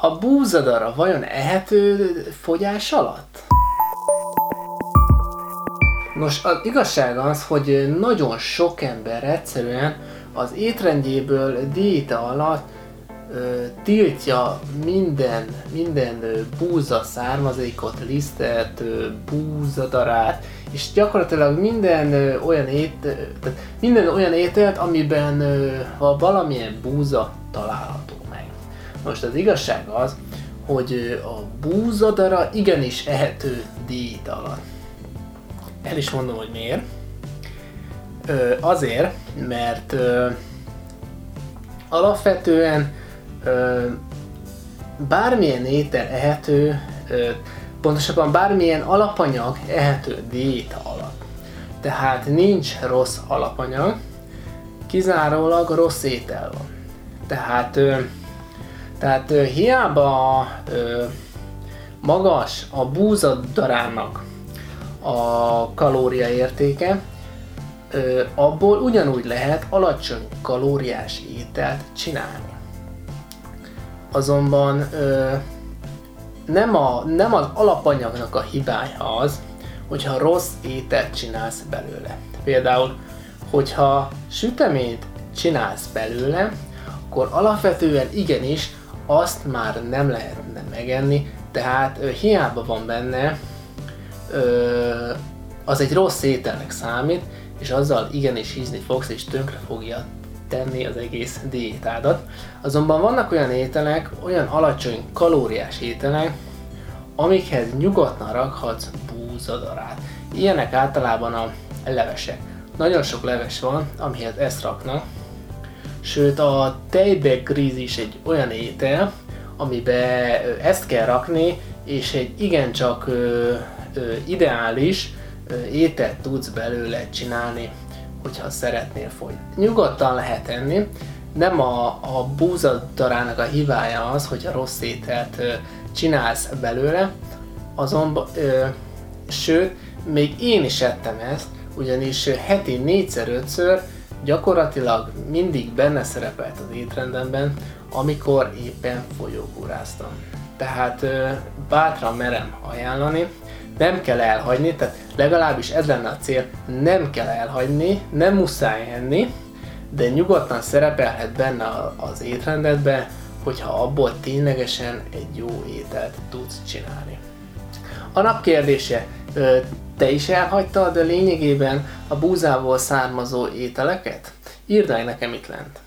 A búzadara vajon ehető fogyás alatt? Nos, az igazság az, hogy nagyon sok ember egyszerűen az étrendjéből diéta alatt ö, tiltja minden, minden ö, búza származékot, lisztet, ö, búzadarát, és gyakorlatilag minden ö, olyan, ét, tehát minden olyan ételt, amiben ö, valamilyen búza található. Most az igazság az, hogy a búzadara igenis ehető diéta alatt. El is mondom, hogy miért. Ö, azért, mert ö, alapvetően ö, bármilyen étel ehető, ö, pontosabban bármilyen alapanyag ehető diéta. Tehát nincs rossz alapanyag, kizárólag rossz étel van. Tehát, ö, tehát ö, hiába ö, magas a búzadarának a kalóriaértéke, ö, abból ugyanúgy lehet alacsony kalóriás ételt csinálni. Azonban ö, nem, a, nem az alapanyagnak a hibája az, hogyha rossz ételt csinálsz belőle. Például, hogyha süteményt csinálsz belőle, akkor alapvetően igenis azt már nem lehetne megenni, tehát ö, hiába van benne, ö, az egy rossz ételnek számít, és azzal igenis hízni fogsz, és tönkre fogja tenni az egész diétádat. Azonban vannak olyan ételek, olyan alacsony kalóriás ételek, amikhez nyugodtan rakhatsz búzadarát. Ilyenek általában a levesek. Nagyon sok leves van, amihez ezt raknak. Sőt, a tejbegríz is egy olyan étel, amiben ezt kell rakni, és egy igencsak ö, ö, ideális ö, ételt tudsz belőle csinálni, hogyha szeretnél fogyni. Nyugodtan lehet enni, nem a, a búzadarának a hibája az, hogy a rossz ételt ö, csinálsz belőle, azonban, ö, sőt, még én is ettem ezt, ugyanis heti négyszer-ötször gyakorlatilag mindig benne szerepelt az étrendemben, amikor éppen folyókúráztam. Tehát bátran merem ajánlani, nem kell elhagyni, tehát legalábbis ez lenne a cél, nem kell elhagyni, nem muszáj enni, de nyugodtan szerepelhet benne az étrendedbe, hogyha abból ténylegesen egy jó ételt tudsz csinálni. A nap kérdése, te is elhagytad lényegében a búzából származó ételeket? Írd meg nekem itt lent.